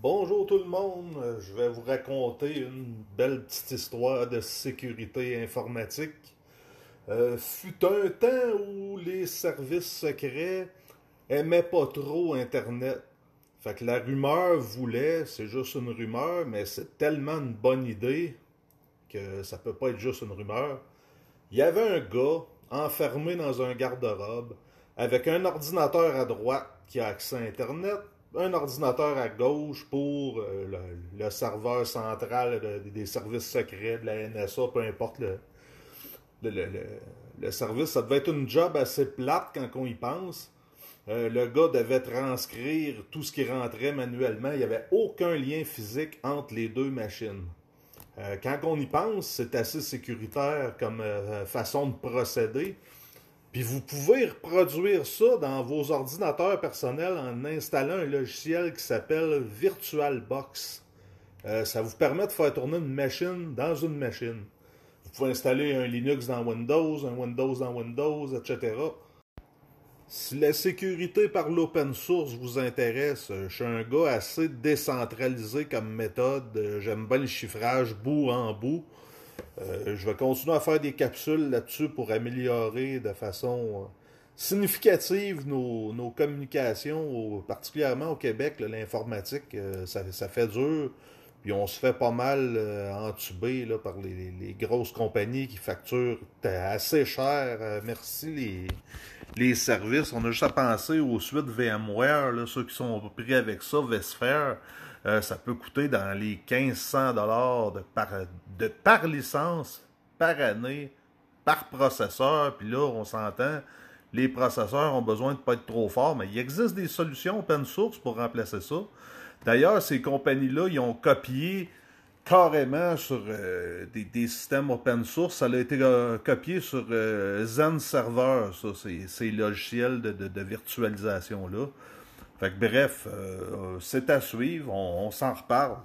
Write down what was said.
Bonjour tout le monde, je vais vous raconter une belle petite histoire de sécurité informatique. Euh, fut un temps où les services secrets aimaient pas trop Internet. Fait que la rumeur voulait, c'est juste une rumeur, mais c'est tellement une bonne idée que ça peut pas être juste une rumeur. Il y avait un gars enfermé dans un garde-robe avec un ordinateur à droite qui a accès à Internet, un ordinateur à gauche pour euh, le, serveur central des services secrets de la NSA, peu importe le, service. Ça devait être une job assez plate quand on y pense. Euh, le gars devait transcrire tout ce qui rentrait manuellement. Il n'y avait aucun lien physique entre les deux machines. Euh, quand on y pense, c'est assez sécuritaire comme façon de procéder. Vous pouvez reproduire ça dans vos ordinateurs personnels en installant un logiciel qui s'appelle VirtualBox. Euh, ça vous permet de faire tourner une machine dans une machine. Vous pouvez installer un Linux dans Windows, un Windows dans Windows, etc. Si la sécurité par l'open source vous intéresse, je suis un gars assez décentralisé comme méthode. J'aime bien le chiffrage bout en bout. Euh, je vais continuer à faire des capsules là-dessus pour améliorer de façon euh, significative nos, communications, particulièrement au Québec. L'informatique, euh, ça, fait dur. Puis on se fait pas mal entuber là, par les, grosses compagnies qui facturent assez cher. merci les, services. On a juste à penser aux suites VMware, là, ceux qui sont pris avec ça, VSphere. Euh, ça peut coûter dans les 1500 dollars de par, de par licence, par année, par processeur. Puis là, on s'entend, les processeurs ont besoin de ne pas être trop forts, mais il existe des solutions open source pour remplacer ça. D'ailleurs, ces compagnies-là, ils ont copié carrément sur euh, des, systèmes open source. Ça a été euh, copié sur Zen Server, ça, ces, logiciels de, virtualisation-là. Bref, euh, c'est à suivre, on s'en reparle.